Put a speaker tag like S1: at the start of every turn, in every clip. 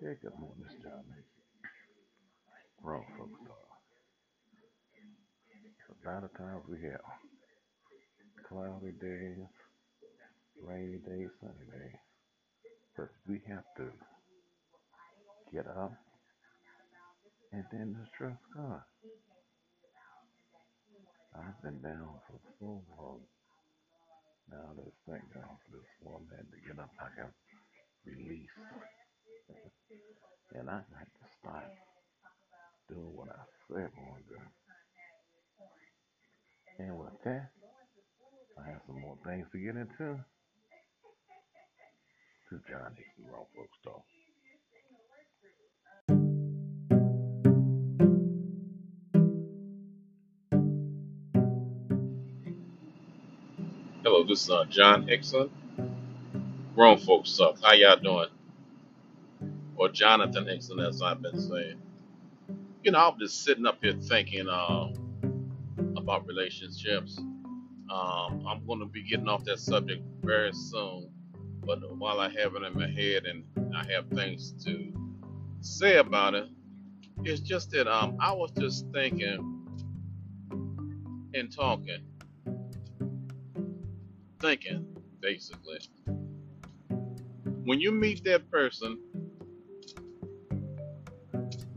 S1: Good morning, Miss Johnny. Grown folks. A lot of times we have cloudy days, rainy days, sunny days. But we have to get up and then just trust God. I've been down for so long now. Let's thank God for this one man to get up. I got released. And I got to stop doing what I said I want to do. And with that, I have some more things to get into. To John Hickson, grown folks talk.
S2: Hello, this is uh, John Hickson. Grown folks suck. How y'all doing? Or Jonathan Hickson, as I've been saying. You know, I'm just sitting up here thinking uh, about relationships. Um, I'm going to be getting off that subject very soon. But while I have it in my head and I have things to say about it, it's just that um, I was just thinking and talking, thinking basically. When you meet that person,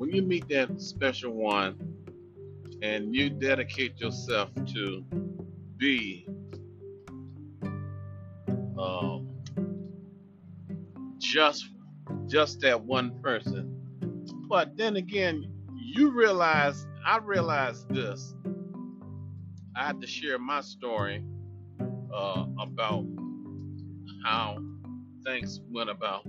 S2: when you meet that special one, and you dedicate yourself to be um, just just that one person. But then again, you realize I realized this. I had to share my story uh, about how things went about.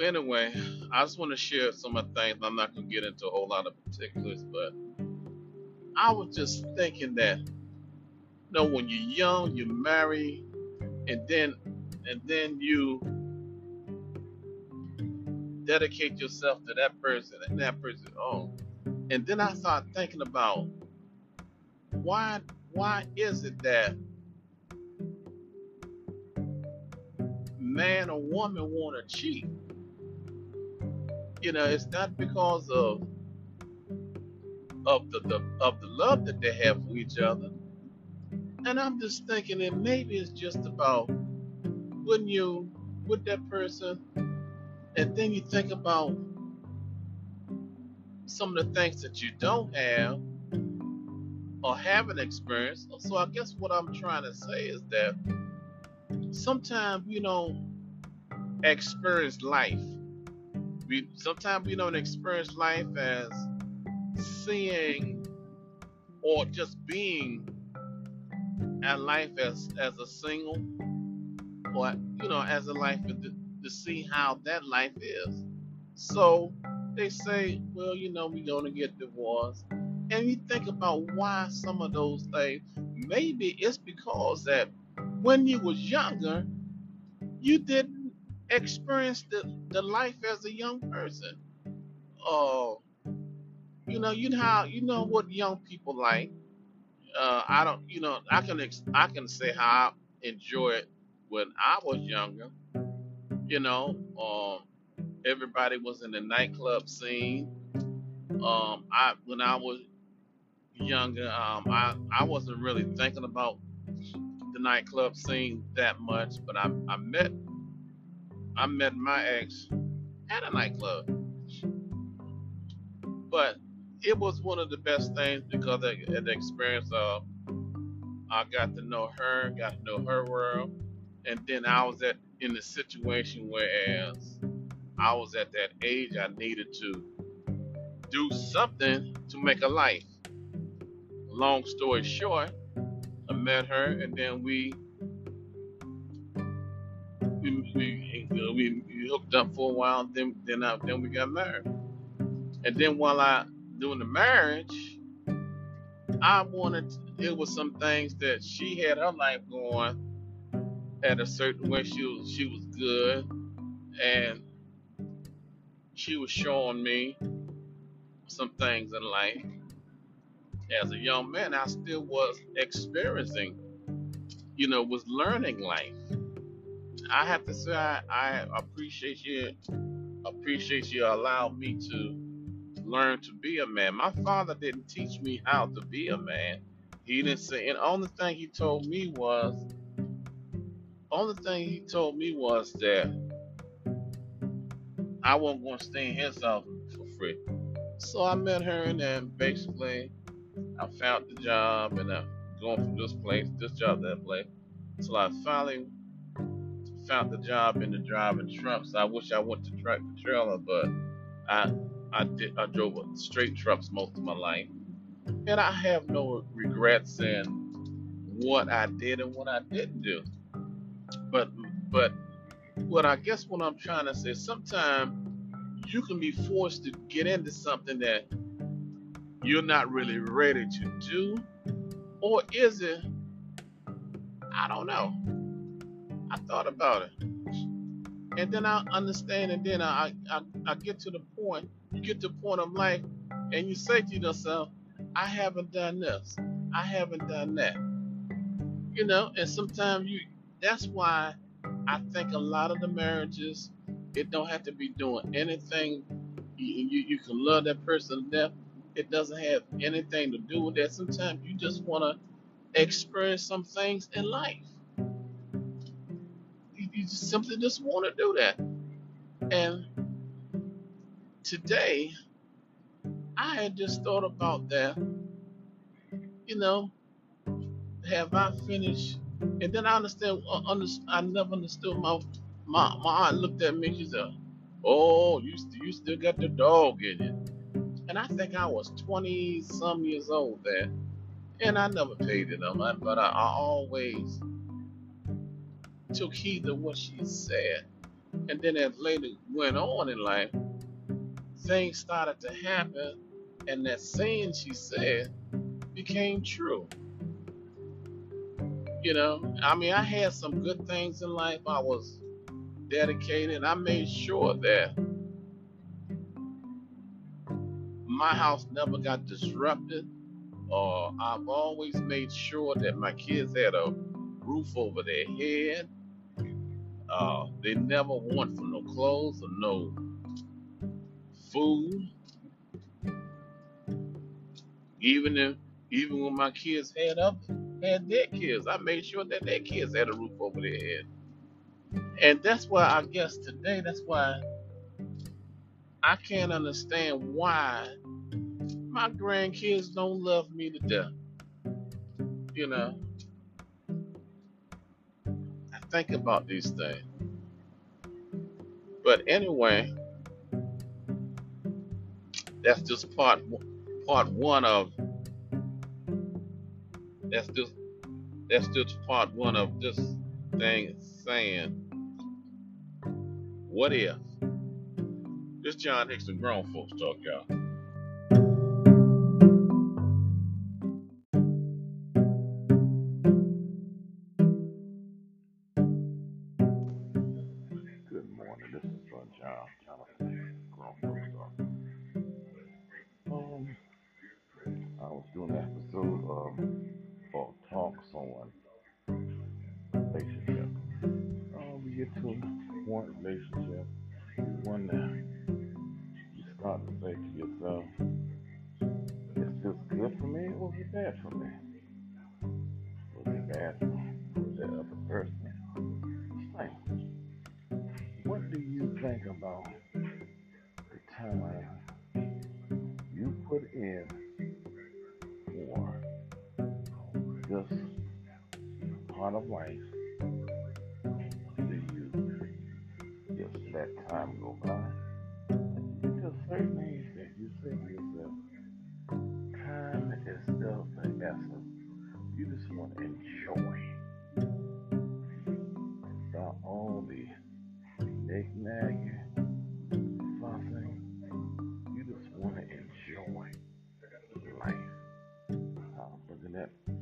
S2: Anyway, I just want to share some of the things. I'm not going to get into a whole lot of particulars, but I was just thinking that, you know, when you're young, you marry, and then and then you dedicate yourself to that person and that person. Oh, and then I started thinking about why why is it that man or woman want to cheat? You know, it's not because of of the, the of the love that they have for each other. And I'm just thinking that maybe it's just about when you with that person, and then you think about some of the things that you don't have or haven't experienced. So I guess what I'm trying to say is that sometimes you don't experience life. We sometimes we don't experience life as seeing or just being at life as as a single or you know as a life to, to see how that life is. So they say, well, you know, we're gonna get divorced. And you think about why some of those things. Maybe it's because that when you was younger, you didn't experience the, the life as a young person. Uh, you know, you know how you know what young people like. Uh, I don't, you know, I can ex- I can say how I enjoy it when I was younger. You know, um, everybody was in the nightclub scene. Um, I when I was younger, um, I I wasn't really thinking about the nightclub scene that much, but I I met I met my ex at a nightclub, but it was one of the best things because of the experience of I got to know her, got to know her world, and then I was at in the situation whereas I was at that age I needed to do something to make a life. Long story short, I met her and then we we we, hooked up for a while. Then then I, then we got married. And then while I doing the marriage, I wanted it was some things that she had her life going at a certain way. She was she was good and she was showing me some things in life. As a young man, I still was experiencing, you know, was learning life. I have to say I, I appreciate you appreciate you allowed me to learn to be a man. My father didn't teach me how to be a man. He didn't say, and only thing he told me was, only thing he told me was that I wasn't going to stay in his house for free. So I met her, and then basically I found the job, and I'm going from this place, this job, that place, until I finally found the job in the driving trucks. I wish I went to tractor trailer, but I I did I drove straight trucks most of my life, and I have no regrets in what I did and what I didn't do. But but what I guess what I'm trying to say, sometimes you can be forced to get into something that you're not really ready to do, or is it? I don't know. I thought about it, and then I understand, and then I I, I get to the point. You get to the point of life, and you say to yourself, "I haven't done this. I haven't done that." You know, and sometimes you. That's why I think a lot of the marriages, it don't have to be doing anything. You, you, you can love that person to death. It doesn't have anything to do with that. Sometimes you just want to experience some things in life. Simply just want to do that. And today, I had just thought about that. You know, have I finished? And then I understand. Uh, I never understood my my my aunt looked at me. She said, "Oh, you you still got the dog in you." And I think I was twenty some years old there, and I never paid it on that, but I, I always took heed to what she said. And then as later went on in life, things started to happen, and that saying she said became true. You know, I mean, I had some good things in life. I was dedicated. I made sure that my house never got disrupted, or I've always made sure that my kids had a roof over their head. Uh, they never want for no clothes or no food. Even if, even when my kids had up, had their kids, I made sure that their kids had a roof over their head. And that's why I guess today, that's why I can't understand why my grandkids don't love me to death. You know, think about these things. But anyway, that's just part part one of that's just that's just part one of this thing saying what if this John Hickson grown folks talk y'all.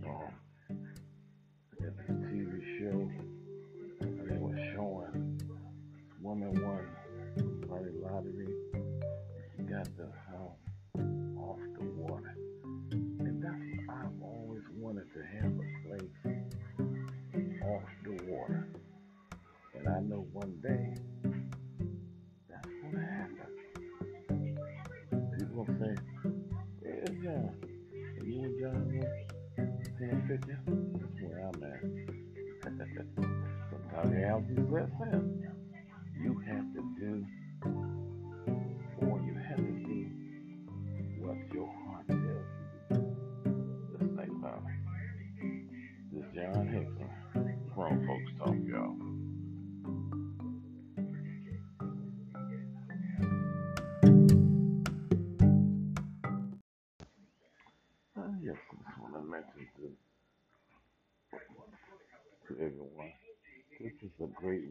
S1: Um, at the TV show, they were showing this woman won probably lottery. She got the house off the water, and that's what I've always wanted to have a place off the water. And I know one day
S3: have to. You have to do,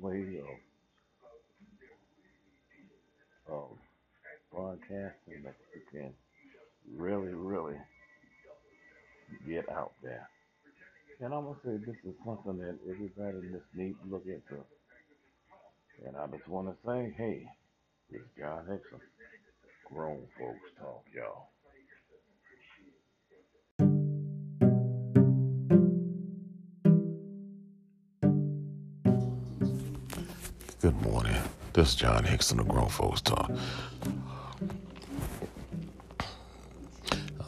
S3: way of, of broadcasting that you can really, really get out there. And I'm gonna say this is something that everybody just needs to look into. And I just want to say, hey, is John Hickson, grown folks talk, y'all. Morning. This is John Hickson the Grown Folks Talk.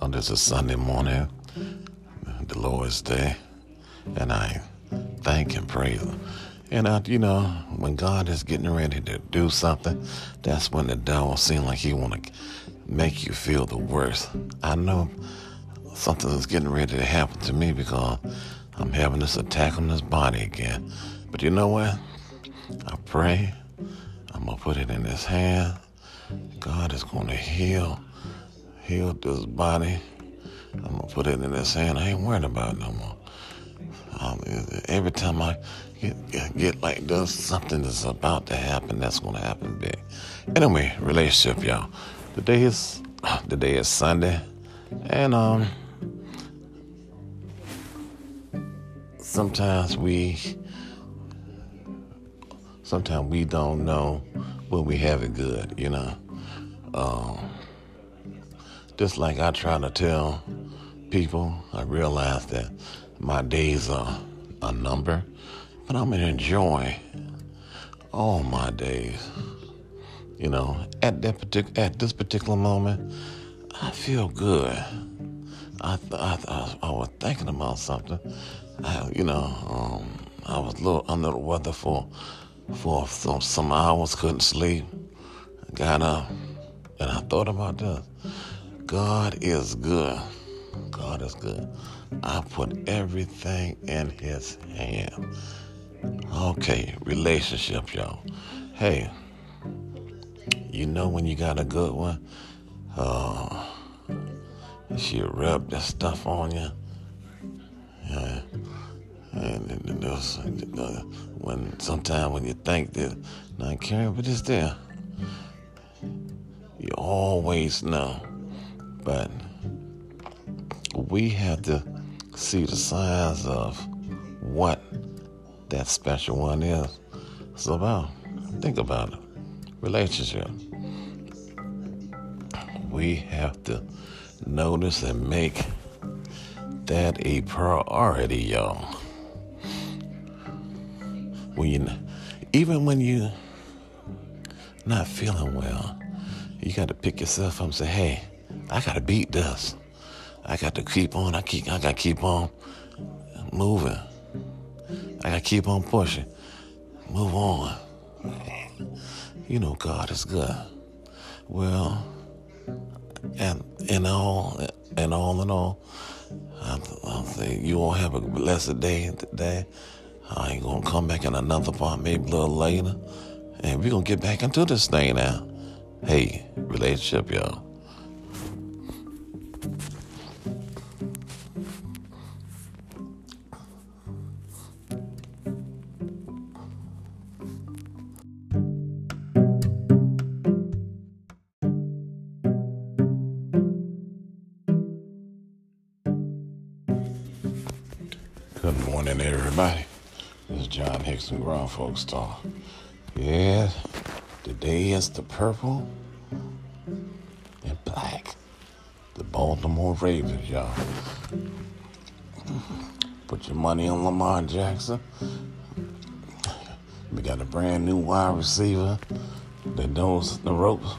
S3: Um, this is Sunday morning, the Lord's Day, and I thank and praise Him. And I, you know, when God is getting ready to do something, that's when the devil seems like he want to make you feel the worst. I know something is getting ready to happen to me because I'm having this attack on this body again. But you know what? I pray. I'm gonna put it in His hand. God is gonna heal, heal this body. I'm gonna put it in His hand. I ain't worried about it no more. Um, every time I get, get, get like this, something is about to happen. That's gonna happen big. Anyway, relationship, y'all. Today is today is Sunday, and um, sometimes we sometimes we don't know when we have it good, you know. Um, just like I try to tell people, I realize that my days are a number, but I'm gonna enjoy all my days. You know, at that particular at this particular moment, I feel good. I I, I, I was thinking about something. I, you know, um, I was a little under the weather for for some, some hours, couldn't sleep. Got up and I thought about this. God is good. God is good. I put everything in His hand. Okay, relationship, y'all. Hey, you know when you got a good one, uh, she rub that stuff on you. Yeah. And, uh, when sometimes when you think that not caring, but it's there. You always know. But we have to see the signs of what that special one is. It's about. Think about it. Relationship. We have to notice and make that a priority, y'all. When you, even when you not feeling well, you got to pick yourself up and say, "Hey, I got to beat this. I got to keep on. I keep. I got to keep on moving. I got to keep on pushing. Move on. You know, God is good. Well, and in all, and all in all, I'll, I'll say you all have a blessed day today. I ain't gonna come back in another part, maybe a little later, and we're gonna get back into this thing now. Hey, relationship, y'all. Good morning, everybody. This is John Hickson, Grown Folks Talk. Yeah, today is the purple and black. The Baltimore Ravens, y'all. Put your money on Lamar Jackson. We got a brand new wide receiver that knows the ropes.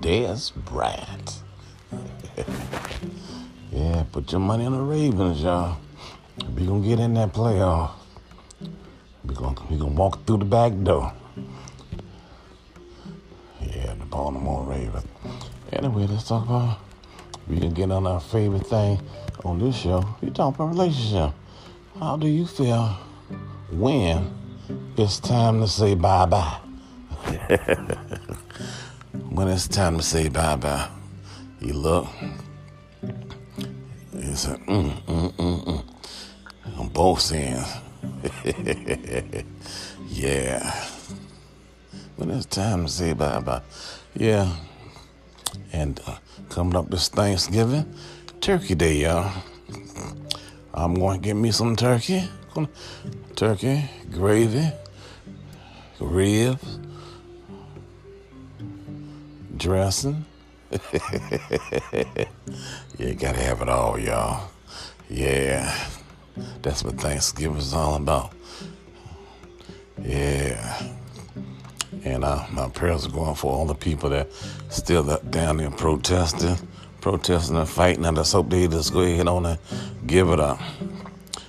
S3: Dez Bryant. Yeah, put your money on the Ravens, y'all. We gonna get in that playoff. We gonna gonna walk through the back door. Yeah, the Baltimore Ravens. Anyway, let's talk about. We can get on our favorite thing on this show. We talk about relationship. How do you feel when it's time to say bye bye? when it's time to say bye bye, you look. It's a mm, mm, mm, mm. On both ends. yeah. When it's time to say bye bye. Yeah. And uh, coming up this Thanksgiving, Turkey Day, y'all. I'm going to get me some turkey. Turkey, gravy, ribs, dressing. you gotta have it all, y'all. Yeah. That's what Thanksgiving is all about. Yeah. And uh, my prayers are going for all the people that still down there protesting, protesting and fighting. And I just hope they just go ahead on and give it up.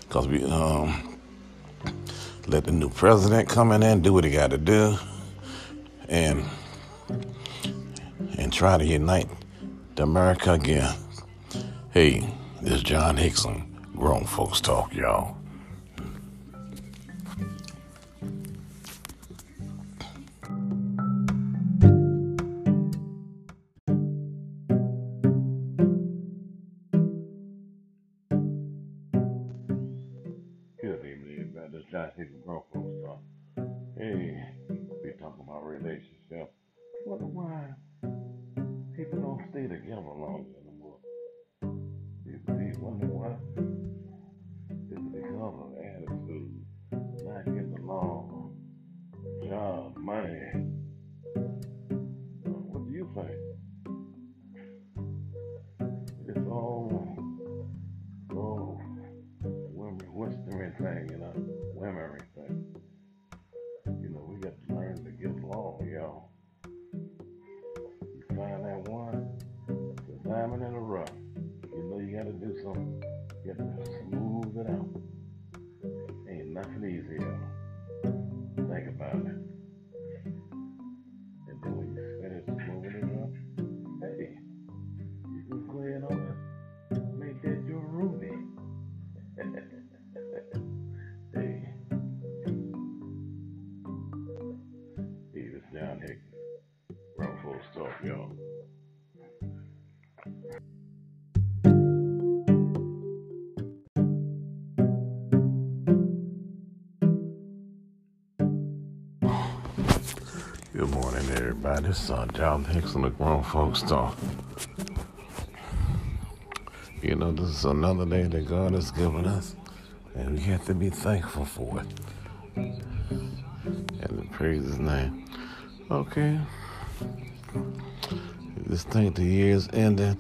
S3: Because we um, let the new president come in and do what he got to do. And and try to unite America again. Hey, this is John Hickson. Grown folks talk, y'all.
S1: Nothing easy, y'all. Think about it. And then when you finish
S3: everybody. This is uh, John Hickson, the Grown Folks Talk. You know, this is another day that God has given us, and we have to be thankful for it. And praise His name. Okay. This thing, the year's ended.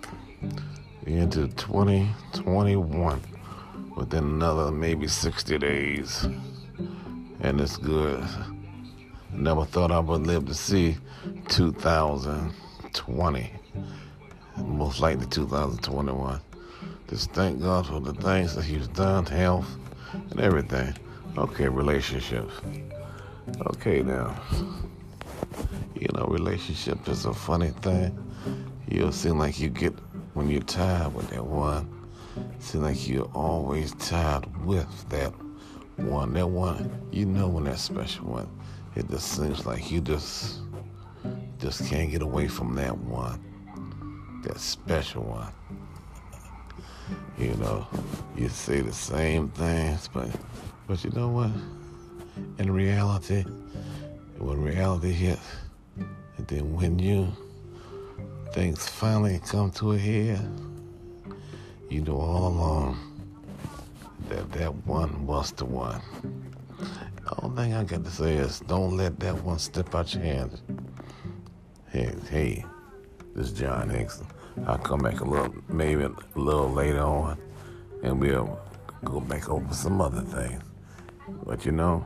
S3: Into 2021 within another maybe 60 days. And it's good. Never thought I would live to see 2020. Most likely 2021. Just thank God for the things that He's done, health, and everything. Okay, relationships. Okay, now. You know, relationship is a funny thing. You'll seem like you get, when you're tired with that one, seem like you're always tired with that one. That one, you know when that special one. It just seems like you just, just can't get away from that one. That special one. You know, you say the same things, but, but you know what? In reality, when reality hits, and then when you things finally come to a head, you know all along that that one was the one. The only thing I got to say is don't let that one slip out your hands. Hey, hey, this is John Hickson. I'll come back a little, maybe a little later on, and we'll go back over some other things. But you know,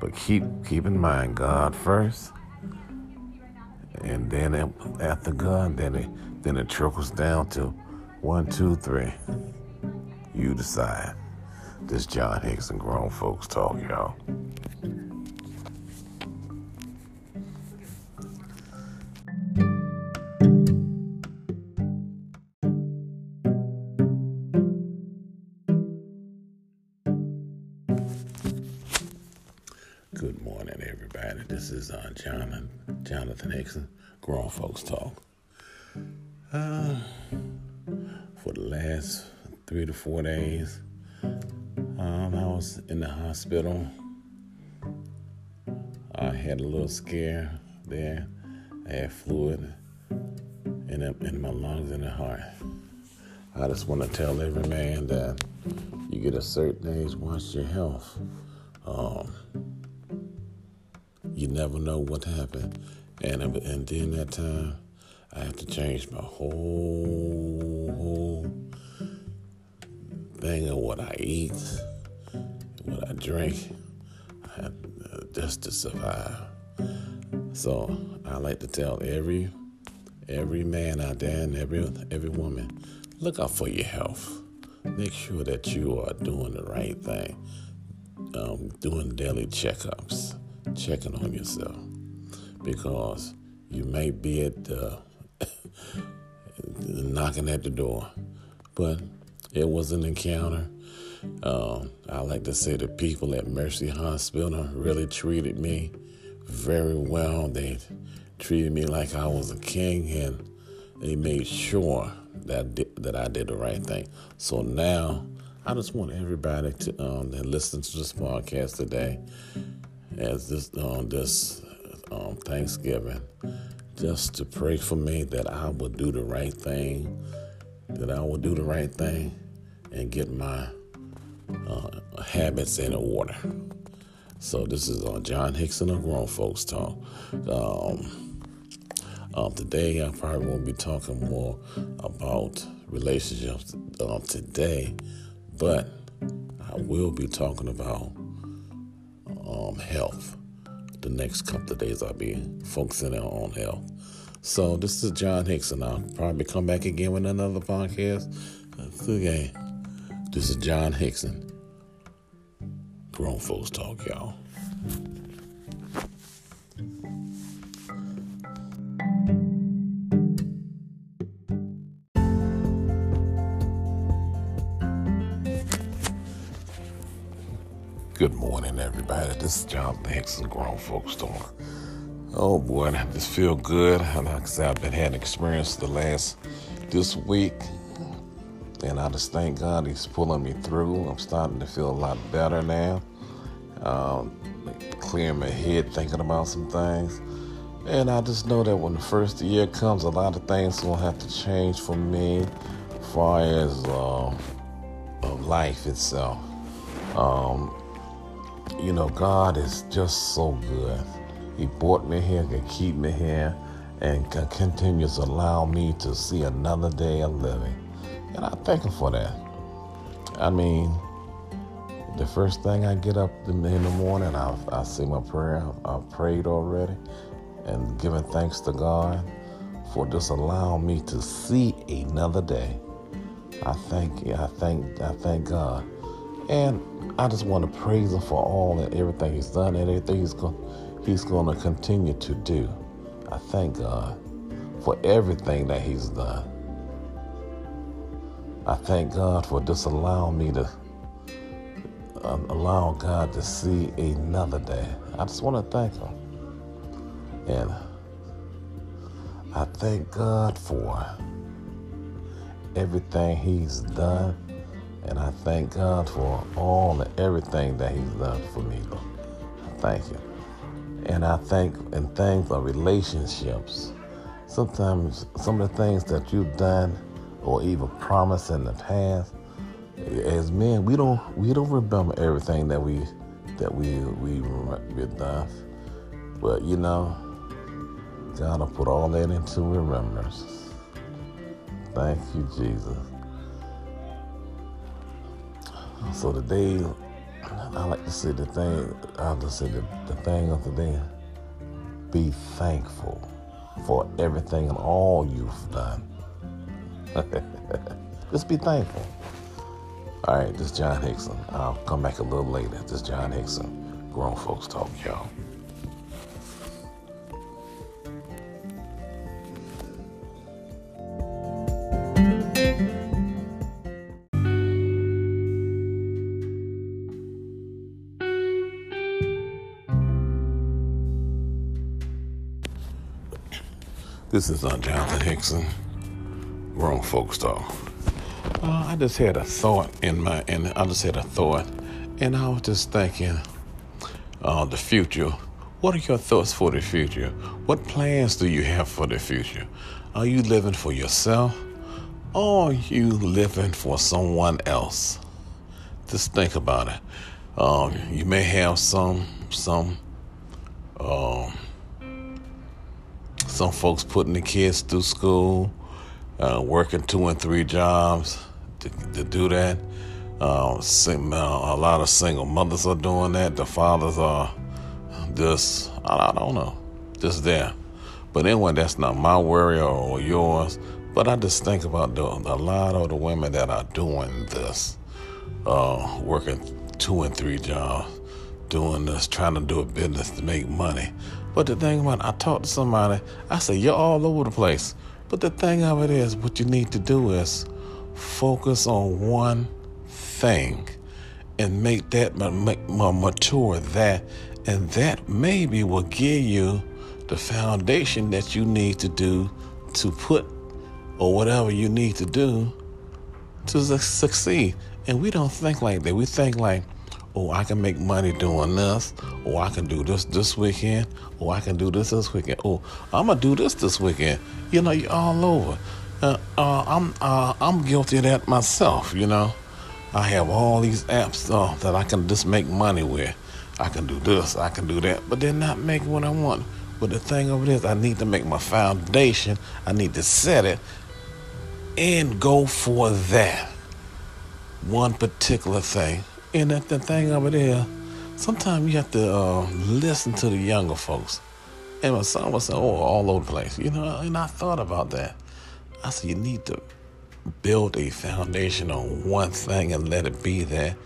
S3: but keep keep in mind God first, and then after God, then it then it trickles down to one, two, three. You decide. This John Hickson grown folks talk, y'all. Good morning, everybody. This is uh, Jonathan, Jonathan Hickson, Grown Folks Talk. Uh, for the last three to four days, um, I was in the hospital. I had a little scare there. I had fluid in, in my lungs and the heart. I just want to tell every man that you get a certain age, watch your health. Um, you never know what happened. And and during that time, I had to change my whole, whole thing of what I eat, what I drink, I, uh, just to survive. So I like to tell every every man out there and every every woman, look out for your health. Make sure that you are doing the right thing, um, doing daily checkups checking on yourself because you may be at the knocking at the door, but it was an encounter. Um, I like to say the people at Mercy Hospital really treated me very well. They treated me like I was a king, and they made sure that I did, that I did the right thing. So now I just want everybody to um, that to this podcast today as this um, this um, Thanksgiving, just to pray for me that I will do the right thing, that I will do the right thing, and get my uh, habits in order. So this is uh, John Hickson of Grown Folks Talk. Um, um, today I probably won't be talking more about relationships um, today, but I will be talking about um, health. The next couple of days, I'll be focusing on health. So this is John Hickson. I'll probably come back again with another podcast. That's okay. This is John Hickson. Grown folks talk, y'all. Good morning, everybody. This is John Hickson, Grown Folks Talk. Oh boy, I just feel good. Like I said, I've been having experience the last this week, and I just thank God He's pulling me through. I'm starting to feel a lot better now. Um, clearing my head, thinking about some things, and I just know that when the first year comes, a lot of things will have to change for me, as far as uh, life itself. Um, you know, God is just so good. He brought me here, can keep me here, and continues to allow me to see another day of living. And I thank Him for that. I mean, the first thing I get up in the morning, I, I say my prayer. I've prayed already and giving thanks to God for just allowing me to see another day. I thank you. I thank I thank God. And I just want to praise him for all and everything he's done and everything he's going he's going to continue to do. I thank God for everything that he's done. I thank God for just allowing me to uh, allow God to see another day. I just want to thank him. And I thank God for everything he's done and I thank God for all and everything that He's done for me. Thank you. And I thank and thank for relationships. Sometimes some of the things that you've done or even promise in the past, as men, we don't we don't remember everything that we that we we we've done. But you know, God will put all that into remembrance. Thank you, Jesus. So today, I like to say the thing, I like to say the, the thing of the day, be thankful. for everything and all you've done. Just be thankful. All right, this is John Hickson. I'll come back a little later. This is John Hickson. Grown folks talk, y'all. This is uh, Jonathan Hickson. Grown folks talk. Uh, I just had a thought in my, and I just had a thought, and I was just thinking, uh, the future. What are your thoughts for the future? What plans do you have for the future? Are you living for yourself, or are you living for someone else? Just think about it. Um, you may have some some um, some folks putting the kids through school, uh, working two and three jobs to, to do that. Uh, sing, uh, a lot of single mothers are doing that. The fathers are just, I, I don't know, just there. But anyway, that's not my worry or yours. But I just think about the, a lot of the women that are doing this, uh, working two and three jobs, doing this, trying to do a business to make money. But the thing about it, I talked to somebody, I said, You're all over the place. But the thing of it is, what you need to do is focus on one thing and make that mature that, and that maybe will give you the foundation that you need to do to put or whatever you need to do to succeed. And we don't think like that. We think like, oh, I can make money doing this, or I can do this this weekend, or I can do this this weekend. Oh, I'm gonna do this this weekend. You know, you're all over. Uh, uh, I'm uh, I'm guilty of that myself. You know, I have all these apps uh, that I can just make money with. I can do this, I can do that, but they're not making what I want. But the thing of it is, I need to make my foundation. I need to set it and go for that one particular thing. And that the thing over there, sometimes you have to uh, listen to the younger folks. And my son was saying, oh, all over the place. You know, and I thought about that. I said, you need to build a foundation on one thing and let it be there.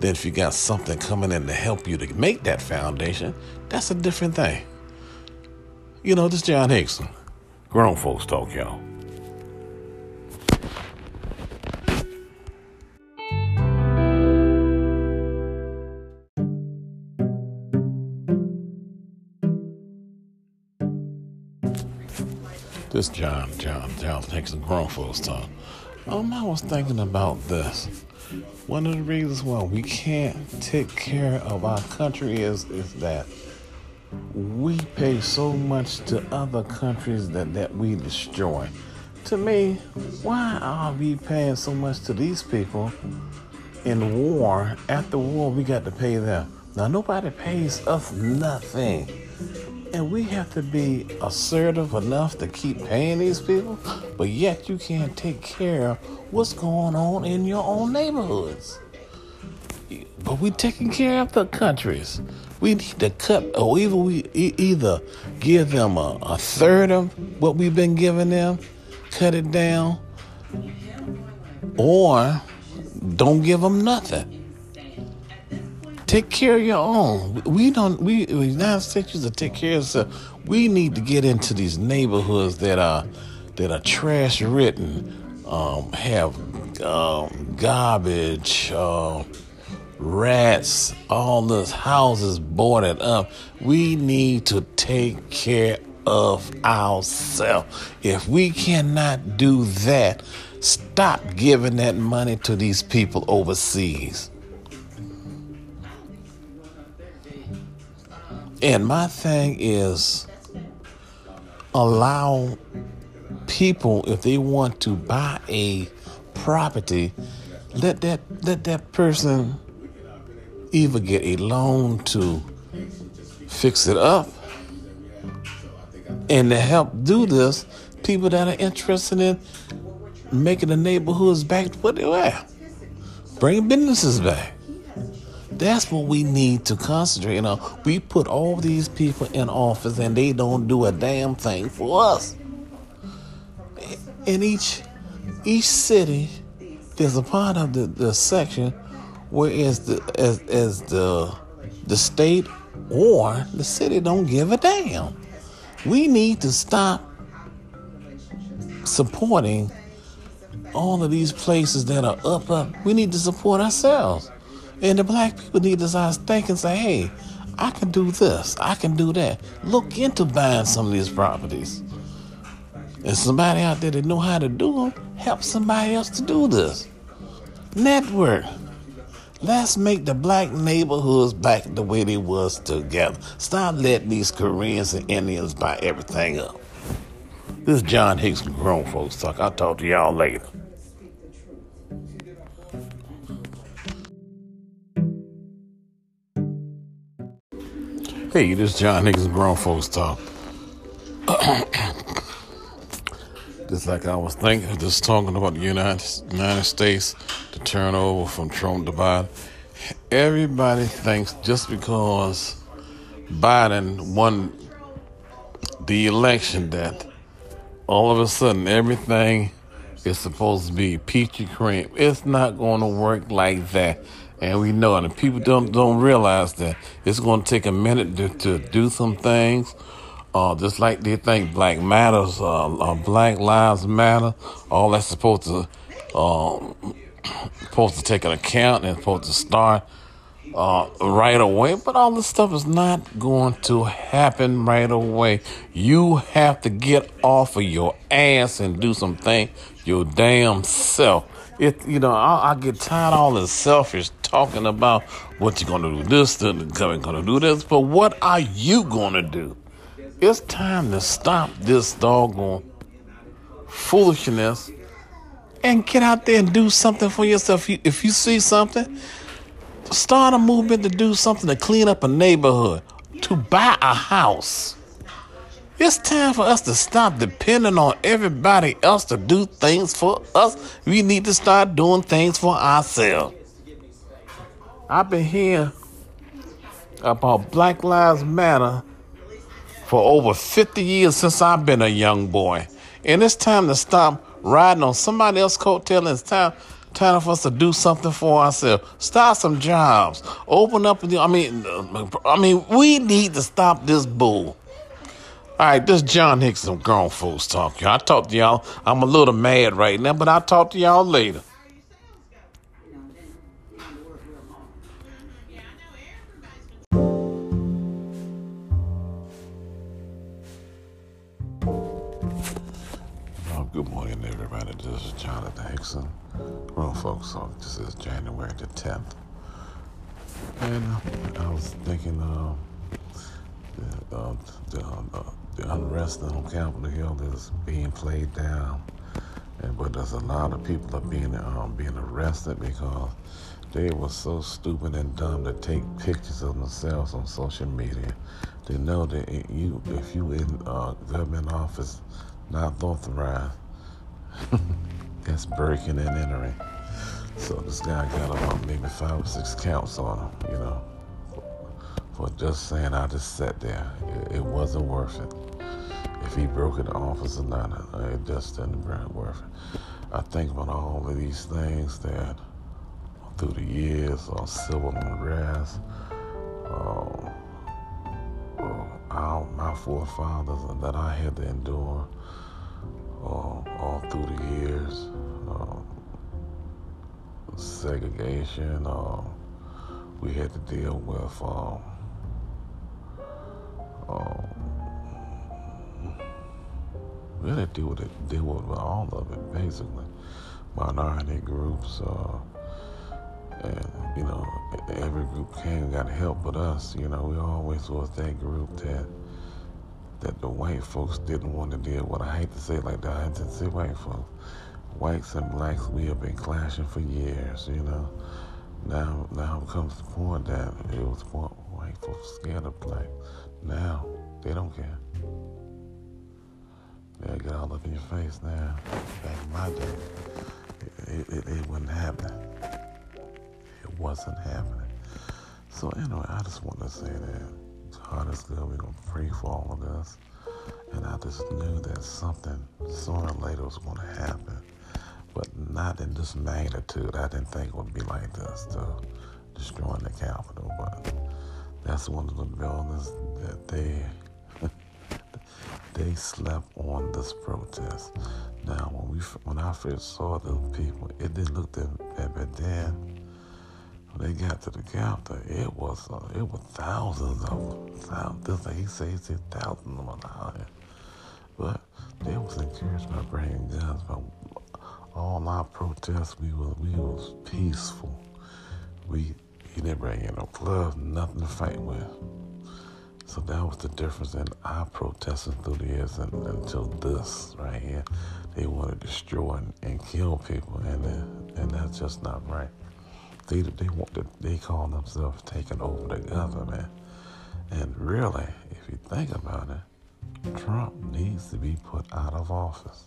S3: Then if you got something coming in to help you to make that foundation, that's a different thing. You know, this John Hickson. Grown folks talk, y'all. This John, John, John takes a grown folks talk. Um, I was thinking about this. One of the reasons why we can't take care of our country is is that we pay so much to other countries that, that we destroy. To me, why are we paying so much to these people in war? After war, we got to pay them. Now, nobody pays us nothing. And we have to be assertive enough to keep paying these people, but yet you can't take care of what's going on in your own neighborhoods. But we're taking care of the countries. We need to cut, or either we either give them a, a third of what we've been giving them, cut it down, or don't give them nothing take care of your own. We don't. We the United States used to take care of us. We need to get into these neighborhoods that are that are trash ridden, um, have um, garbage, uh, rats, all those houses boarded up. We need to take care of ourselves. If we cannot do that, stop giving that money to these people overseas. And my thing is allow people if they want to buy a property, let that let that person either get a loan to fix it up and to help do this, people that are interested in making the neighborhoods back to what they were. Bring businesses back. That's what we need to concentrate on. You know, we put all these people in office and they don't do a damn thing for us. In each each city, there's a part of the, the section where as the as, as the the state or the city don't give a damn. We need to stop supporting all of these places that are up up. We need to support ourselves. And the black people need to start thinking say, hey, I can do this, I can do that. Look into buying some of these properties. And somebody out there that know how to do them, help somebody else to do this. Network. Let's make the black neighborhoods back the way they was together. Stop letting these Koreans and Indians buy everything up. This is John Hickson from Grown Folks Talk. I'll talk to y'all later. Hey, this is John from Grown Folks Talk. just like I was thinking, just talking about the United, United States, the turnover from Trump to Biden. Everybody thinks just because Biden won the election that all of a sudden everything is supposed to be peachy cream. It's not going to work like that. And we know. And people don't don't realize that it's going to take a minute to, to do some things. Uh, just like they think Black Matters, uh, uh, Black Lives Matter, all that's supposed to um, supposed to take an account and supposed to start uh, right away, but all this stuff is not going to happen right away. You have to get off of your ass and do something your damn self. It, you know, I, I get tired of all this selfish talking about what you're gonna do this, then gonna do this, but what are you gonna do? It's time to stop this doggone foolishness and get out there and do something for yourself. If you, if you see something start a movement to do something to clean up a neighborhood, to buy a house. It's time for us to stop depending on everybody else to do things for us. We need to start doing things for ourselves. I've been here about Black Lives Matter for over 50 years since I've been a young boy. And it's time to stop riding on somebody else's coattail. It's time Time for us to do something for ourselves. Start some jobs. Open up. I mean, I mean, we need to stop this bull. All right, this is John Hickson from Grown Folks Talk. I talk to y'all. I'm a little mad right now, but I'll talk to y'all later. Good morning, everybody. This is Jonathan Hickson. Well, folks, so this is January the 10th. And uh, I was thinking uh, the, uh, the, uh, the unrest on Capitol Hill is being played down. And, but there's a lot of people are being um, being arrested because they were so stupid and dumb to take pictures of themselves on social media. They know that you, if you in uh, government office, not authorized, That's breaking and entering. So this guy got about maybe five or six counts on him, you know, for just saying I just sat there. It, it wasn't worth it. If he broke in the office or not, it just didn't worth it. I think about all of these things that through the years of civil unrest, uh, our, my forefathers that I had to endure uh, all through the years. Uh, segregation. Uh, we had to deal with um, um, to deal with it, deal with all of it basically. Minority groups, uh, and you know, every group came and got help but us. You know, we always was that group that that the white folks didn't want to deal with. I hate to say it like that. I hate to say white folks. Whites and blacks, we have been clashing for years, you know. Now, now comes the point that it was white folks scared of black. Now, they don't care. They get all up in your face now. Back in my day, it, it, it wasn't happening. It wasn't happening. So anyway, I just want to say that God is good. We're gonna pray for all of us. and I just knew that something sooner or later was going to happen, but not in this magnitude. I didn't think it would be like this, to destroying the Capitol, but that's one of the buildings that they they slept on this protest. Now, when we when I first saw those people, it didn't look that bad, but then when they got to the Capitol, it was uh, it was thousands of them. Thousands, he said, he thousands of them out here. But they was encouraged by bringing guns. But all our protests, we was we was peaceful. We he didn't bring in no gloves, nothing to fight with. So that was the difference in our protesting through the years and, until this right here. They want to destroy and, and kill people, and uh, and that's just not right. They they want to, they call themselves taking over the government, and really, if you think about it, Trump needs to be put out of office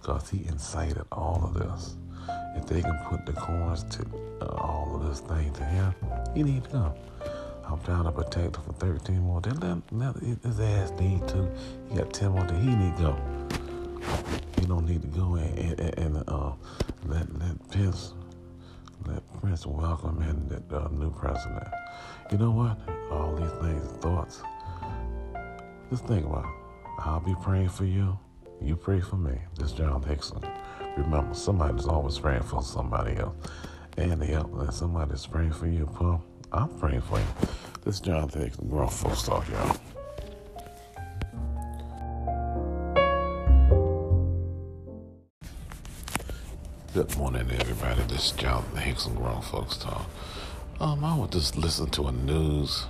S3: because he incited all of this. If they can put the coins to uh, all of this thing to him, he need to go. I'm trying to protect him for 13 more days. Let, let his ass need to. He got 10 more days. He need to go. He don't need to go and, and, and uh, let, let Pence, let Prince welcome in the uh, new president. You know what? All these things, thoughts. Just think about it. I'll be praying for you. You pray for me. This John Hickson. Remember, somebody's always praying for somebody else. And help, somebody's praying for you, Paul. I'm praying for you. This is Jonathan Hicks, grown folks talk, y'all. Good morning, everybody. This is Jonathan Hicks and Grown Folks Talk. Um, I was just listening to a news.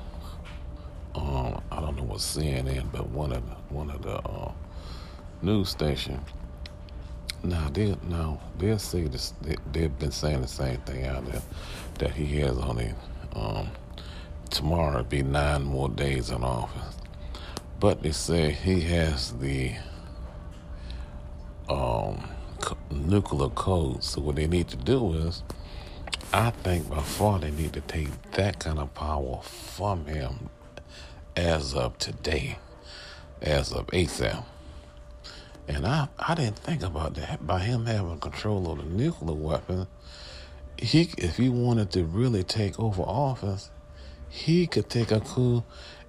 S3: Um, I don't know what CNN, but one of the, one of the uh, news station. Now they now they'll say this. They, they've been saying the same thing out there that he has only um, tomorrow be nine more days in office. But they say he has the um, nuclear code. So what they need to do is, I think by far they need to take that kind of power from him as of today, as of ASAP. And I, I didn't think about that. By him having control of the nuclear weapon, he if he wanted to really take over office, he could take a coup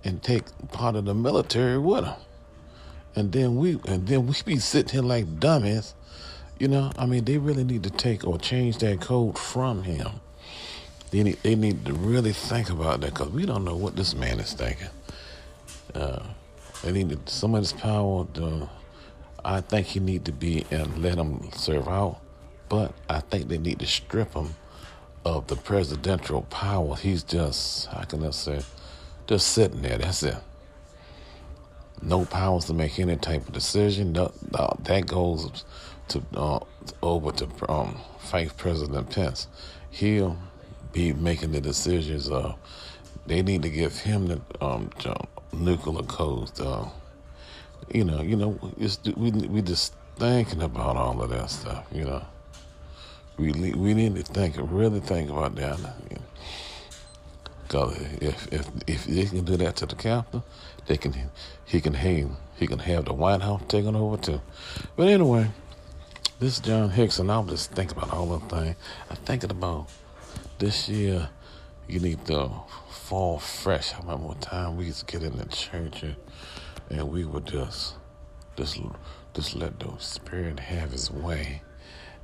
S3: and take part of the military with him. And then we and then we be sitting here like dummies. You know, I mean, they really need to take or change that code from him. They need, they need to really think about that because we don't know what this man is thinking. Uh, they need to, some of this power. To, I think he need to be and let him serve out, but I think they need to strip him of the presidential power. He's just, how can I say, just sitting there. That's it. No powers to make any type of decision. No, no, that goes to uh, over to um, Vice President Pence. He'll be making the decisions. Uh, they need to give him the um, nuclear codes. Uh, you know, you know, we we just thinking about all of that stuff. You know. We we need to think, really think about that. Because if if if they can do that to the captain, they can he can hang he can have the White House taken over too. But anyway, this is John Hickson, and I'm just thinking about all the things. I'm thinking about this year. You need to fall fresh. I remember one time we used to get in the church and, and we would just just just let the Spirit have His way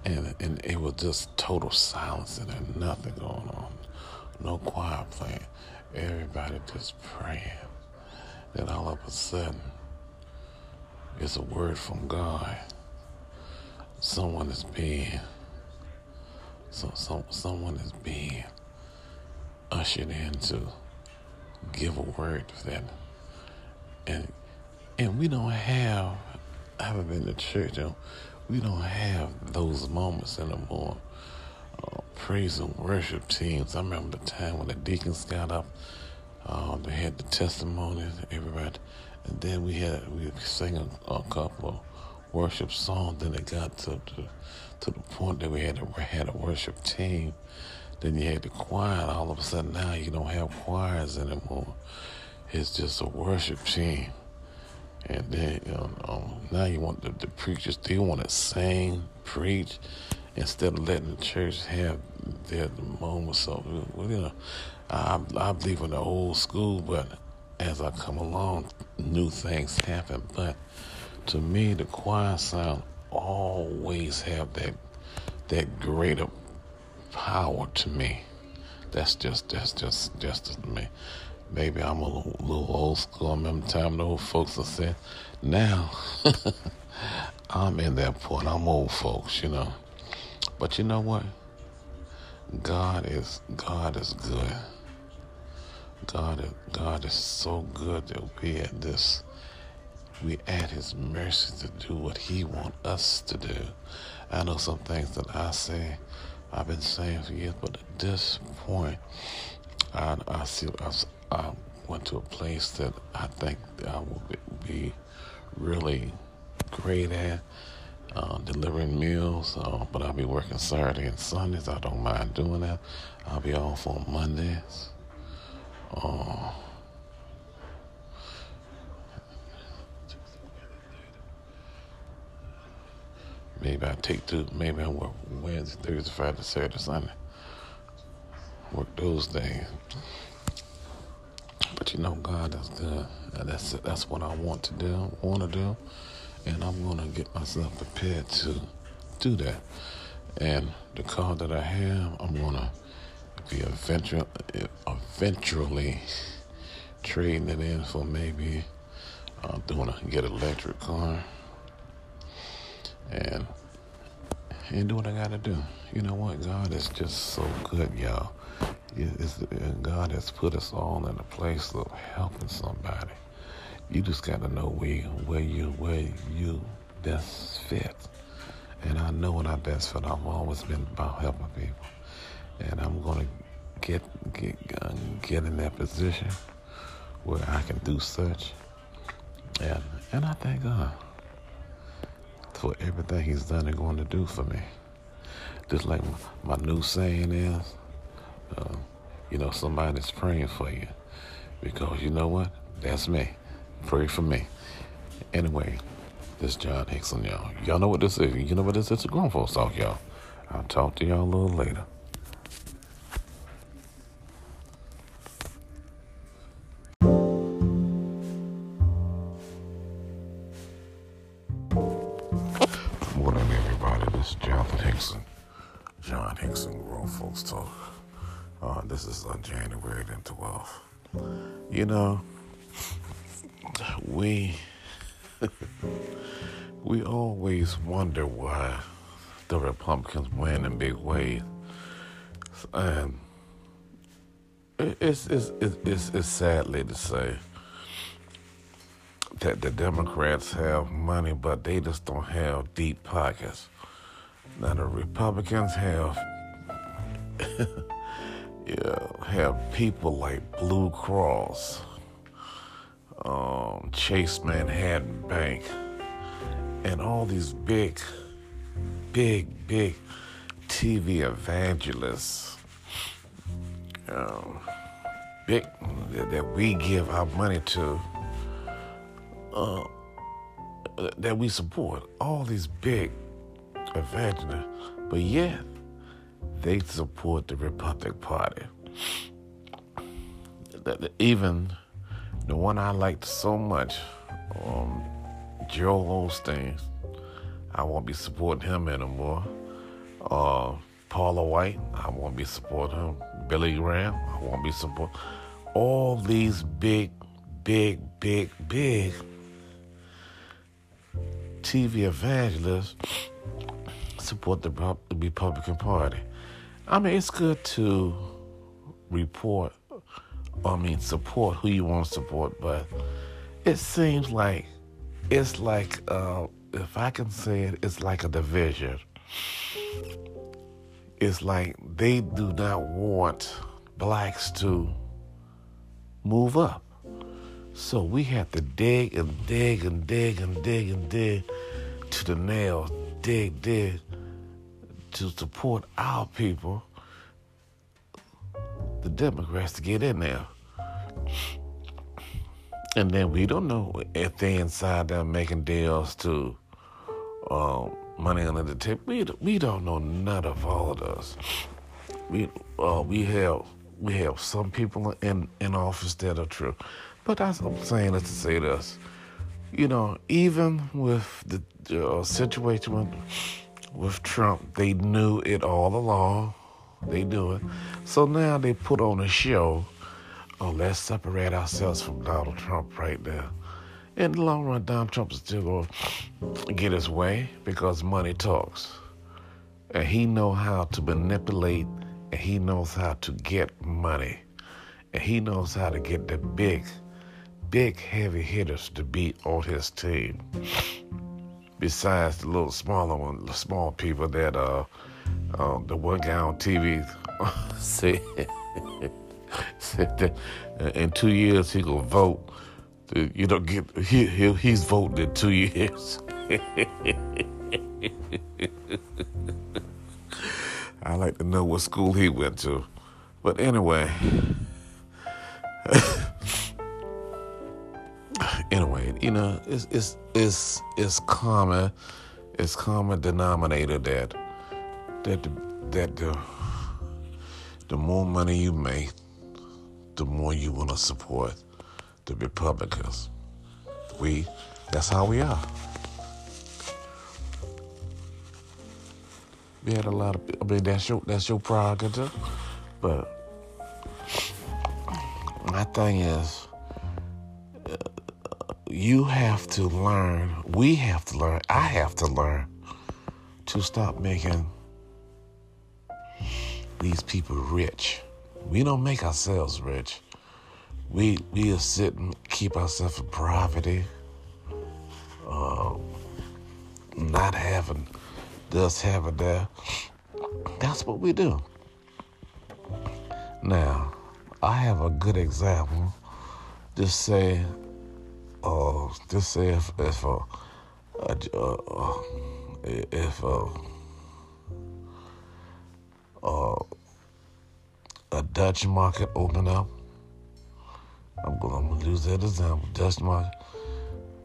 S3: and and it was just total silence and there nothing going on, no choir playing, everybody just praying. Then all of a sudden, it's a word from God. Someone is being, so, so someone is being ushered in to give a word to them, and and we don't have. I haven't been to church. Know, we don't have those moments anymore. Uh, praise and worship teams. I remember the time when the deacons got up, uh, they had the testimonies, everybody, and then we had we sang a, a couple worship songs. Then it got to, to to the point that we had a, had a worship team Then you had the choir. And all of a sudden now you don't have choirs anymore. It's just a worship team. And then you know, um, now you want the, the preachers, they want to sing, preach, instead of letting the church have their moments. So, you know, I, I believe in the old school, but as I come along, new things happen. But to me, the choir sound always have that that greater power to me. That's just that's just just me. Maybe I'm a little, little old school. I remember time the old folks are saying, now I'm in that point. I'm old folks, you know. But you know what? God is God is good. God is God is so good that we at this we add his mercy to do what he want us to do. I know some things that I say I've been saying for years, but at this point I, I see I, I went to a place that I think I will be really great at uh, delivering meals. Uh, but I'll be working Saturday and Sundays. I don't mind doing that. I'll be off on Mondays. Uh, maybe I take two. Maybe I work Wednesday, Thursday, Friday, Saturday, Sunday. Work those days. But you know, God is good. And that's that's what I want to do, want to do, and I'm to get myself prepared to do that. And the car that I have, I'm to be eventually, eventually trading it in for maybe uh, doing a get electric car and and do what I got to do. You know what? God is just so good, y'all. It's, God has put us all in a place of helping somebody. You just got to know where where you where you best fit. And I know when I best fit, I've always been about helping people, and I'm gonna get get uh, get in that position where I can do such. And and I thank God for everything He's done and going to do for me. Just like my new saying is, uh, you know, somebody's praying for you. Because you know what? That's me. Pray for me. Anyway, this John Hickson, y'all. Y'all know what this is. You know what this is? It's a grown folks talk, y'all. I'll talk to y'all a little later. You know, we we always wonder why the Republicans win in big ways, and it's it's it's, it's sadly to say that the Democrats have money, but they just don't have deep pockets. Now the Republicans have yeah, have people like Blue Cross, um, Chase Manhattan Bank, and all these big, big, big TV evangelists, um, big that, that we give our money to, uh, that we support. All these big evangelists, but yet they support the Republican Party. Even the one I liked so much, um, Joel Osteen, I won't be supporting him anymore. Uh, Paula White, I won't be supporting him. Billy Graham, I won't be supporting. All these big, big, big, big TV evangelists support the, the Republican Party. I mean, it's good to report, I mean, support who you want to support, but it seems like it's like, uh, if I can say it, it's like a division. It's like they do not want blacks to move up. So we have to dig and dig and dig and dig and dig to the nail, dig, dig to support our people the Democrats to get in there. And then we don't know if they inside there making deals to um, money under the table. We we don't know none of all of this. We uh, we have we have some people in in office that are true, but that's what I'm saying is to say this. You know, even with the uh, situation with, Trump, they knew it all along. They knew it. So now they put on a show oh, let's separate ourselves from Donald Trump right now. In the long run, Donald Trump is still going to get his way because money talks. And he knows how to manipulate and he knows how to get money. And he knows how to get the big, big heavy hitters to be on his team. Besides the little smaller one, the small people that uh, uh the one guy on TV said said that uh, in two years he gonna vote. You know, get he, he he's voting in two years. I like to know what school he went to, but anyway. anyway, you know, it's it's it's it's common, it's common denominator that that the, that the the more money you make, the more you want to support the Republicans. We, that's how we are. We had a lot of, I mean, that's your, that's your prerogative, but my thing is, you have to learn, we have to learn, I have to learn to stop making these people rich. We don't make ourselves rich. We we sit and keep ourselves in poverty. Uh, not having this, having that. That's what we do. Now, I have a good example. Just say, uh, just say if if uh, uh, if uh, uh, a Dutch market open up. I'm going to use that example. Dutch market.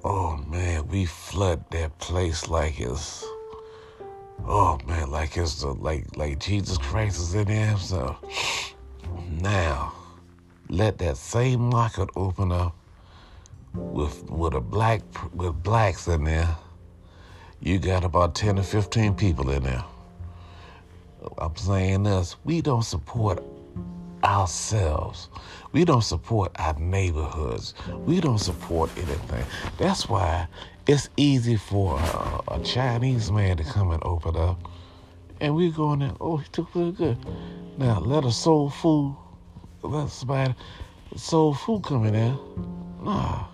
S3: Oh man, we flood that place like it's. Oh man, like it's the, like like Jesus Christ is in there. So now, let that same market open up with with a black with blacks in there. You got about ten or fifteen people in there. I'm saying this, we don't support ourselves. We don't support our neighborhoods. We don't support anything. That's why it's easy for a, a Chinese man to come and open up. And we're going there, oh, he took really good. Now, let a soul food, let somebody, soul food come in there. Nah.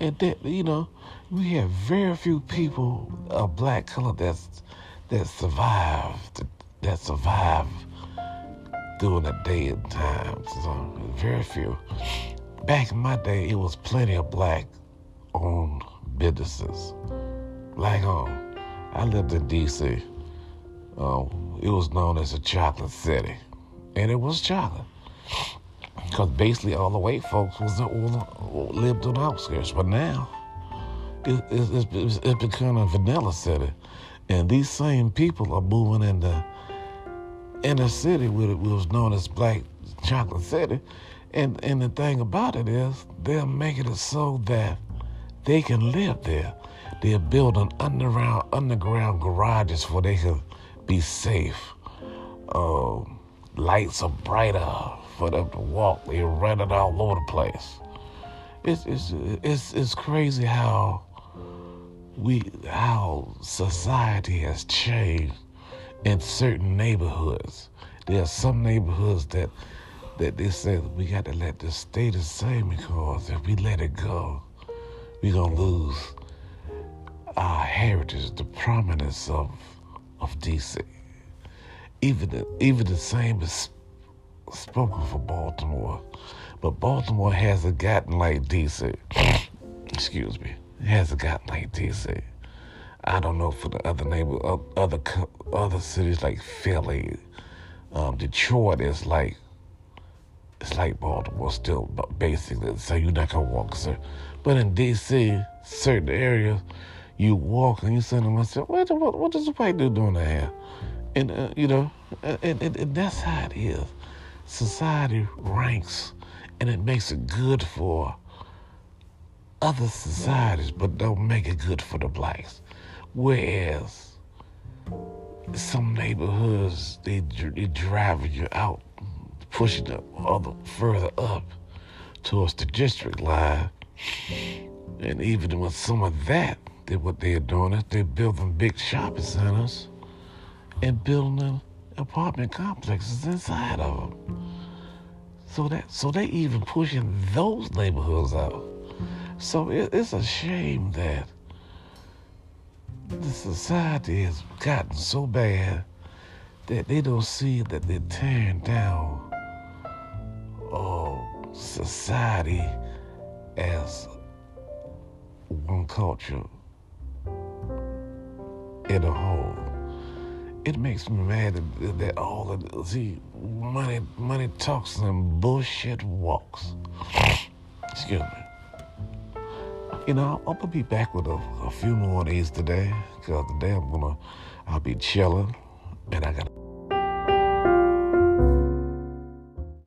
S3: And that, you know, we have very few people of black color that's, that survived that survive during the day and times. So very few. Back in my day, it was plenty of black owned businesses. Black owned. I lived in DC. Uh, it was known as a chocolate city. And it was chocolate. Because basically all the white folks was lived on the outskirts. But now, it, it, it's, it's become a vanilla city. And these same people are moving into inner city, which was known as Black Chocolate City. And, and the thing about it is, they're making it so that they can live there. They're building underground, underground garages where they can be safe. Uh, lights are brighter for them to walk. They're running all over the place. It's, it's, it's, it's crazy how we how society has changed in certain neighborhoods. There are some neighborhoods that that they say we got to let this stay the same because if we let it go, we're gonna lose our heritage, the prominence of of DC. Even the, even the same is spoken for Baltimore, but Baltimore hasn't gotten like DC. Excuse me, it hasn't gotten like DC. I don't know for the other neighbor, other other cities like Philly, um, Detroit is like it's like Baltimore still, but basically, so you're not gonna walk, sir. But in D.C., certain areas, you walk and you say to myself, what, what, what is the white dude doing here? And, uh, you know, and, and, and that's how it is. Society ranks and it makes it good for other societies, but don't make it good for the blacks. Whereas some neighborhoods, they, they driving you out, pushing you other further up towards the district line. And even with some of that, they, what they're doing is they're building big shopping centers and building apartment complexes inside of them. So that so they even pushing those neighborhoods out. So it, it's a shame that the society has gotten so bad that they don't see that they're tearing down oh, society as one culture in a whole. It makes me mad that, that all the see money money talks and bullshit walks. Excuse me. You know, I'm gonna be back with a, a few more of these today, cause today I'm gonna I'll be chilling, and I got.